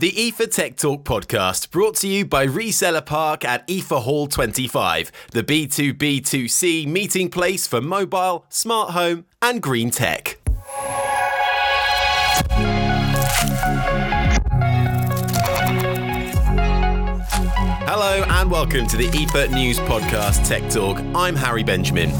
The IFA Tech Talk podcast brought to you by Reseller Park at IFA Hall 25, the B2B2C meeting place for mobile, smart home, and green tech. Hello and welcome to the IFA News Podcast Tech Talk. I'm Harry Benjamin.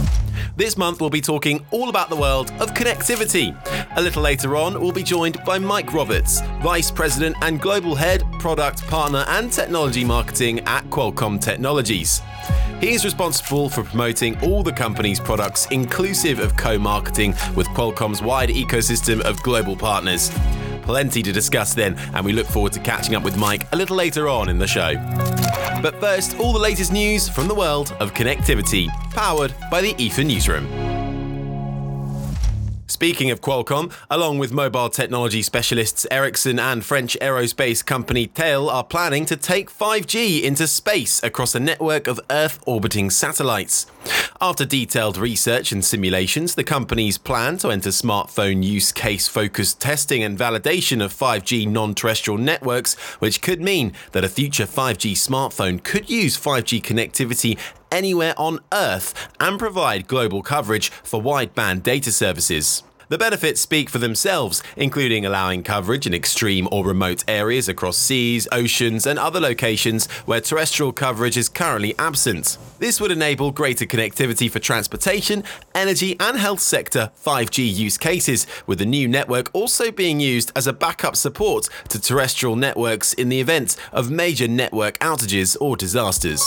This month, we'll be talking all about the world of connectivity. A little later on, we'll be joined by Mike Roberts, Vice President and Global Head, Product, Partner, and Technology Marketing at Qualcomm Technologies. He is responsible for promoting all the company's products, inclusive of co marketing with Qualcomm's wide ecosystem of global partners. Plenty to discuss then, and we look forward to catching up with Mike a little later on in the show. But first, all the latest news from the world of connectivity, powered by the IFA Newsroom. Speaking of Qualcomm, along with mobile technology specialists Ericsson and French aerospace company Thales are planning to take 5G into space across a network of Earth orbiting satellites. After detailed research and simulations, the company's plan to enter smartphone use case focused testing and validation of 5G non terrestrial networks, which could mean that a future 5G smartphone could use 5G connectivity anywhere on Earth and provide global coverage for wideband data services. The benefits speak for themselves, including allowing coverage in extreme or remote areas across seas, oceans, and other locations where terrestrial coverage is currently absent. This would enable greater connectivity for transportation, energy, and health sector 5G use cases, with the new network also being used as a backup support to terrestrial networks in the event of major network outages or disasters.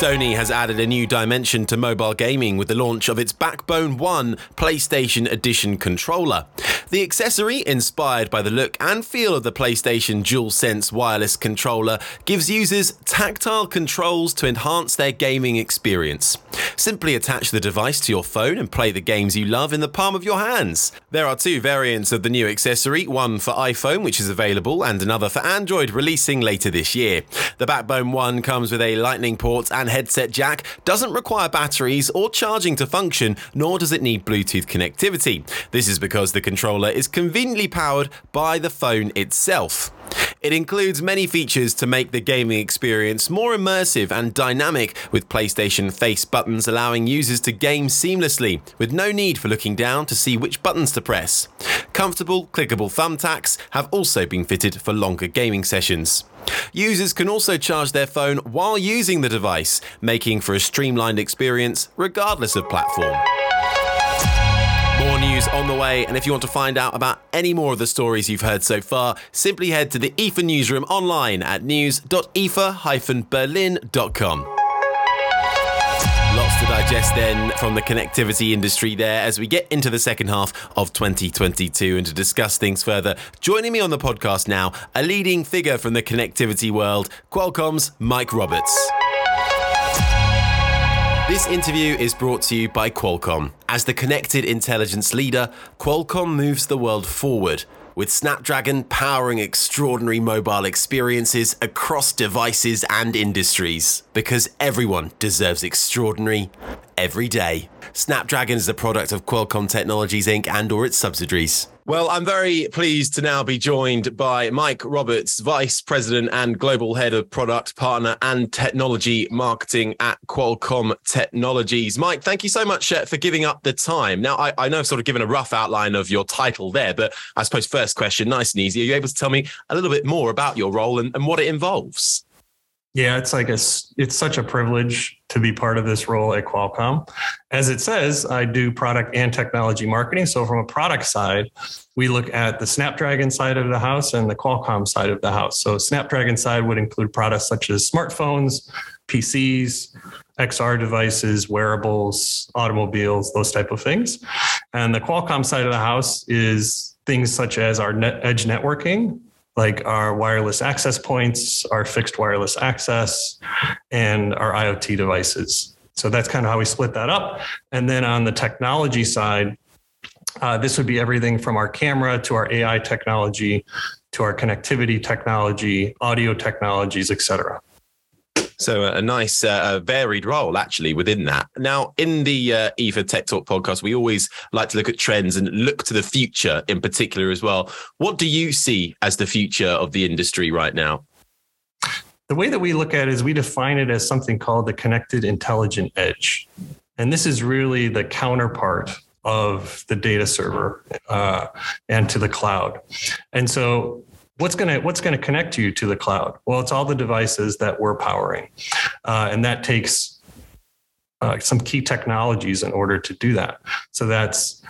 Sony has added a new dimension to mobile gaming with the launch of its Backbone 1 PlayStation Edition controller. The accessory, inspired by the look and feel of the PlayStation DualSense wireless controller, gives users tactile controls to enhance their gaming experience. Simply attach the device to your phone and play the games you love in the palm of your hands. There are two variants of the new accessory, one for iPhone, which is available, and another for Android, releasing later this year. The Backbone 1 comes with a Lightning port and headset jack, doesn't require batteries or charging to function, nor does it need Bluetooth connectivity. This is because the controller is conveniently powered by the phone itself. It includes many features to make the gaming experience more immersive and dynamic, with PlayStation face buttons allowing users to game seamlessly, with no need for looking down to see which buttons to press. Comfortable, clickable thumbsticks have also been fitted for longer gaming sessions. Users can also charge their phone while using the device, making for a streamlined experience regardless of platform. On the way, and if you want to find out about any more of the stories you've heard so far, simply head to the IFA newsroom online at news.ifa-berlin.com. Lots to digest then from the connectivity industry there as we get into the second half of 2022 and to discuss things further. Joining me on the podcast now, a leading figure from the connectivity world, Qualcomm's Mike Roberts. This interview is brought to you by Qualcomm. As the connected intelligence leader, Qualcomm moves the world forward with Snapdragon powering extraordinary mobile experiences across devices and industries. Because everyone deserves extraordinary every day. Snapdragon is a product of Qualcomm Technologies Inc. and or its subsidiaries. Well, I'm very pleased to now be joined by Mike Roberts, Vice President and Global Head of Product, Partner and Technology Marketing at Qualcomm Technologies. Mike, thank you so much uh, for giving up the time. Now, I, I, know I've sort of given a rough outline of your title there, but I suppose first question, nice and easy. Are you able to tell me a little bit more about your role and, and what it involves? Yeah, it's like a it's such a privilege to be part of this role at Qualcomm. As it says, I do product and technology marketing. So from a product side, we look at the Snapdragon side of the house and the Qualcomm side of the house. So Snapdragon side would include products such as smartphones, PCs, XR devices, wearables, automobiles, those type of things. And the Qualcomm side of the house is things such as our net edge networking, like our wireless access points, our fixed wireless access, and our IoT devices. So that's kind of how we split that up. And then on the technology side, uh, this would be everything from our camera to our AI technology to our connectivity technology, audio technologies, et cetera. So a nice, uh, varied role actually within that. Now, in the uh, IFA Tech Talk podcast, we always like to look at trends and look to the future in particular as well. What do you see as the future of the industry right now? The way that we look at it is we define it as something called the connected intelligent edge. And this is really the counterpart of the data server uh, and to the cloud. And so what's going to what's going to connect you to the cloud? Well it's all the devices that we're powering. Uh, and that takes uh, some key technologies in order to do that. So that's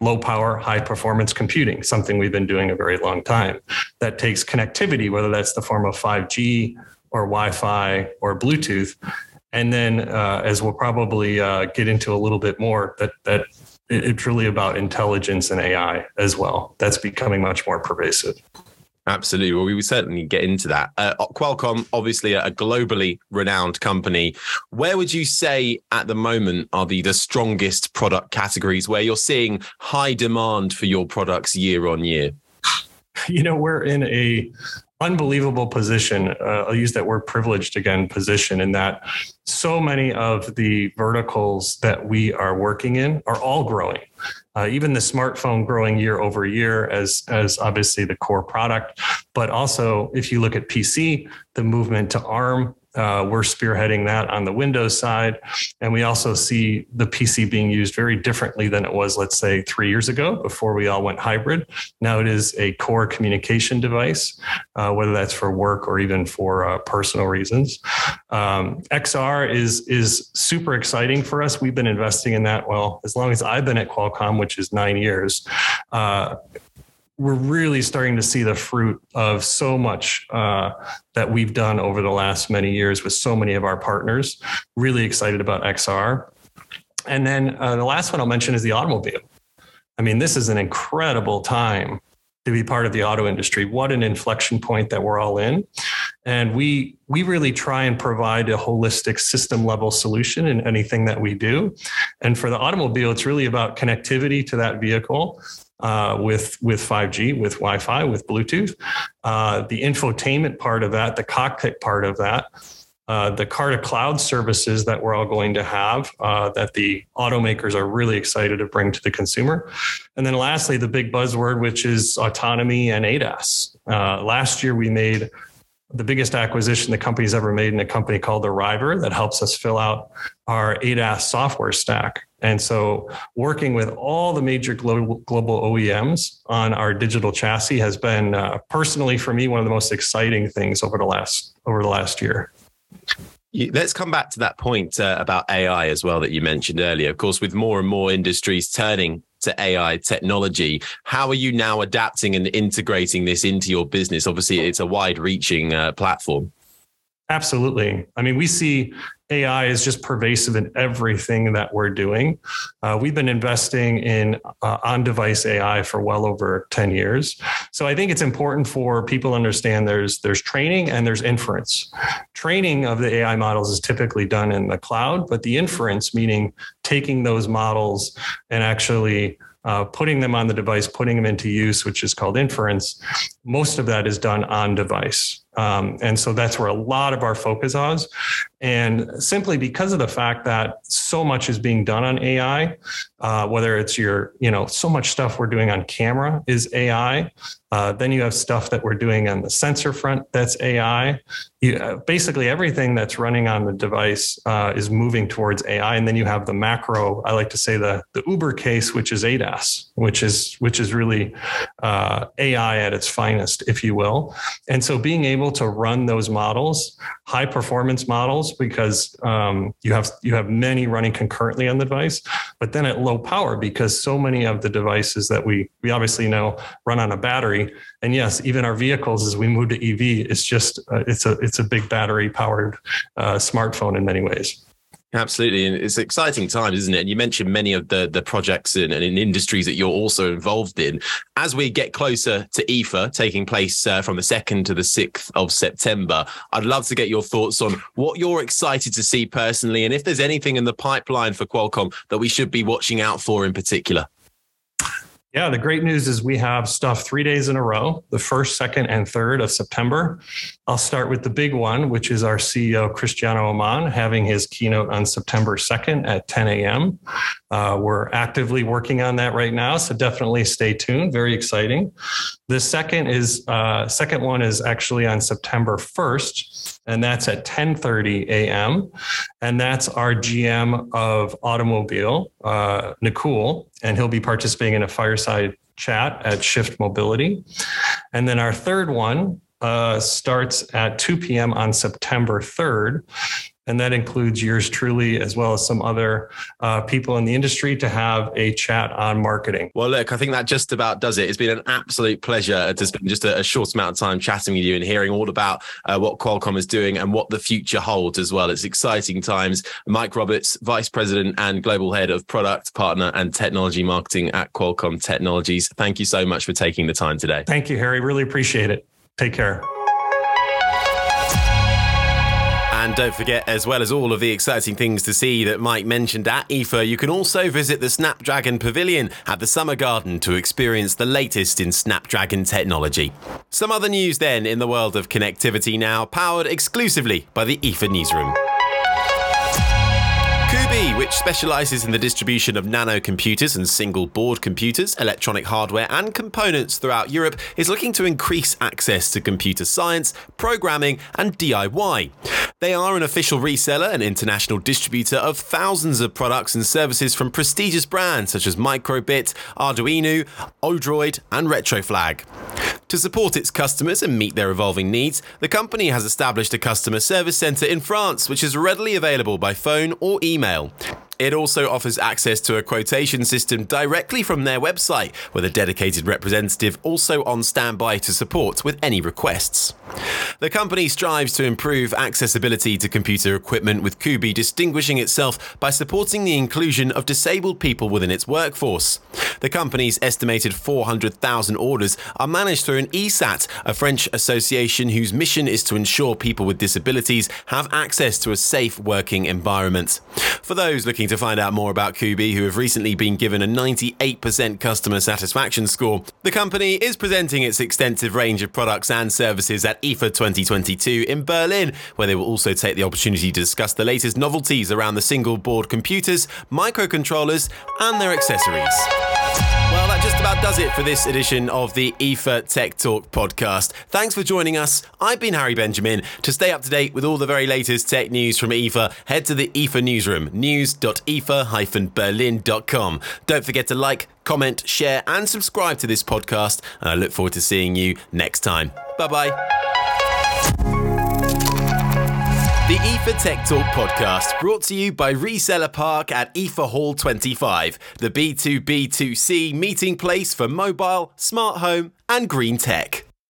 low power high performance computing something we've been doing a very long time. That takes connectivity whether that's the form of 5g or wi-fi or bluetooth. And then uh, as we'll probably uh, get into a little bit more that that it's really about intelligence and ai as well. That's becoming much more pervasive Absolutely. Well, we will certainly get into that. Uh, Qualcomm, obviously a globally renowned company. Where would you say at the moment are the, the strongest product categories where you're seeing high demand for your products year on year? You know, we're in a unbelievable position. Uh, I'll use that word privileged again, position in that so many of the verticals that we are working in are all growing. Uh, even the smartphone growing year over year as as obviously the core product, but also if you look at PC, the movement to ARM uh, we're spearheading that on the Windows side. And we also see the PC being used very differently than it was, let's say, three years ago before we all went hybrid. Now it is a core communication device, uh, whether that's for work or even for uh, personal reasons. Um, XR is, is super exciting for us. We've been investing in that, well, as long as I've been at Qualcomm, which is nine years uh, we're really starting to see the fruit of so much uh, that we've done over the last many years with so many of our partners. Really excited about XR. And then uh, the last one I'll mention is the automobile. I mean, this is an incredible time to be part of the auto industry. What an inflection point that we're all in. And we we really try and provide a holistic system level solution in anything that we do. And for the automobile, it's really about connectivity to that vehicle uh, with with 5G, with Wi-Fi, with Bluetooth. Uh, the infotainment part of that, the cockpit part of that, uh, the car to cloud services that we're all going to have uh, that the automakers are really excited to bring to the consumer. And then lastly, the big buzzword, which is autonomy and ADAS. Uh, last year, we made the biggest acquisition the company's ever made in a company called Arriver that helps us fill out our ADAS software stack. And so, working with all the major global, global OEMs on our digital chassis has been uh, personally for me one of the most exciting things over the last over the last year. Let's come back to that point uh, about AI as well that you mentioned earlier. Of course, with more and more industries turning to AI technology, how are you now adapting and integrating this into your business? Obviously, it's a wide-reaching uh, platform. Absolutely. I mean, we see AI is just pervasive in everything that we're doing. Uh, we've been investing in uh, on device AI for well over 10 years. So I think it's important for people to understand there's, there's training and there's inference. Training of the AI models is typically done in the cloud, but the inference, meaning taking those models and actually uh, putting them on the device, putting them into use, which is called inference, most of that is done on device. Um, and so that's where a lot of our focus is. And simply because of the fact that so much is being done on AI, uh, whether it's your, you know, so much stuff we're doing on camera is AI. Uh, then you have stuff that we're doing on the sensor front that's AI. You, uh, basically, everything that's running on the device uh, is moving towards AI. And then you have the macro. I like to say the the Uber case, which is ADAS, which is which is really uh, AI at its finest, if you will. And so, being able to run those models, high performance models, because um, you have you have many running concurrently on the device, but then at low power because so many of the devices that we we obviously know run on a battery battery. And yes, even our vehicles, as we move to EV, it's just uh, it's a it's a big battery powered uh, smartphone in many ways. Absolutely, and it's exciting times, isn't it? And you mentioned many of the the projects and, and in industries that you're also involved in. As we get closer to IFA, taking place uh, from the second to the sixth of September, I'd love to get your thoughts on what you're excited to see personally, and if there's anything in the pipeline for Qualcomm that we should be watching out for in particular. Yeah, the great news is we have stuff three days in a row the first, second, and third of September. I'll start with the big one, which is our CEO, Cristiano Amon, having his keynote on September 2nd at 10 a.m. Uh, we're actively working on that right now, so definitely stay tuned. Very exciting. The second is uh, second one is actually on September 1st, and that's at 10:30 a.m. And that's our GM of automobile, uh, and he'll be participating in a fireside chat at Shift Mobility. And then our third one uh, starts at 2 p.m. on September 3rd and that includes yours truly as well as some other uh, people in the industry to have a chat on marketing. Well, look, I think that just about does it. It's been an absolute pleasure to spend just a, a short amount of time chatting with you and hearing all about uh, what Qualcomm is doing and what the future holds as well. It's exciting times. Mike Roberts, Vice President and Global Head of Product, Partner and Technology Marketing at Qualcomm Technologies. Thank you so much for taking the time today. Thank you, Harry. Really appreciate it. Take care. And don't forget, as well as all of the exciting things to see that Mike mentioned at IFA, you can also visit the Snapdragon Pavilion at the Summer Garden to experience the latest in Snapdragon technology. Some other news then in the world of connectivity now, powered exclusively by the IFA newsroom. Kubii, which specializes in the distribution of nano computers and single board computers, electronic hardware, and components throughout Europe, is looking to increase access to computer science, programming, and DIY. They are an official reseller and international distributor of thousands of products and services from prestigious brands such as Microbit, Arduino, Odroid, and Retroflag. To support its customers and meet their evolving needs, the company has established a customer service center in France, which is readily available by phone or email. It also offers access to a quotation system directly from their website, with a dedicated representative also on standby to support with any requests. The company strives to improve accessibility to computer equipment, with Kubii distinguishing itself by supporting the inclusion of disabled people within its workforce. The company's estimated 400,000 orders are managed through an ESAT, a French association whose mission is to ensure people with disabilities have access to a safe working environment. For those looking to find out more about Kubii, who have recently been given a 98% customer satisfaction score, the company is presenting its extensive range of products and services at IFA 2022 in Berlin, where they will also take the opportunity to discuss the latest novelties around the single board computers, microcontrollers, and their accessories. Well, that just about does it for this edition of the IFA Tech Talk podcast. Thanks for joining us. I've been Harry Benjamin. To stay up to date with all the very latest tech news from IFA, head to the IFA newsroom, news.ifa-berlin.com. Don't forget to like, comment, share, and subscribe to this podcast. And I look forward to seeing you next time. Bye bye. The IFA Tech Talk podcast brought to you by Reseller Park at IFA Hall 25, the B2B2C meeting place for mobile, smart home, and green tech.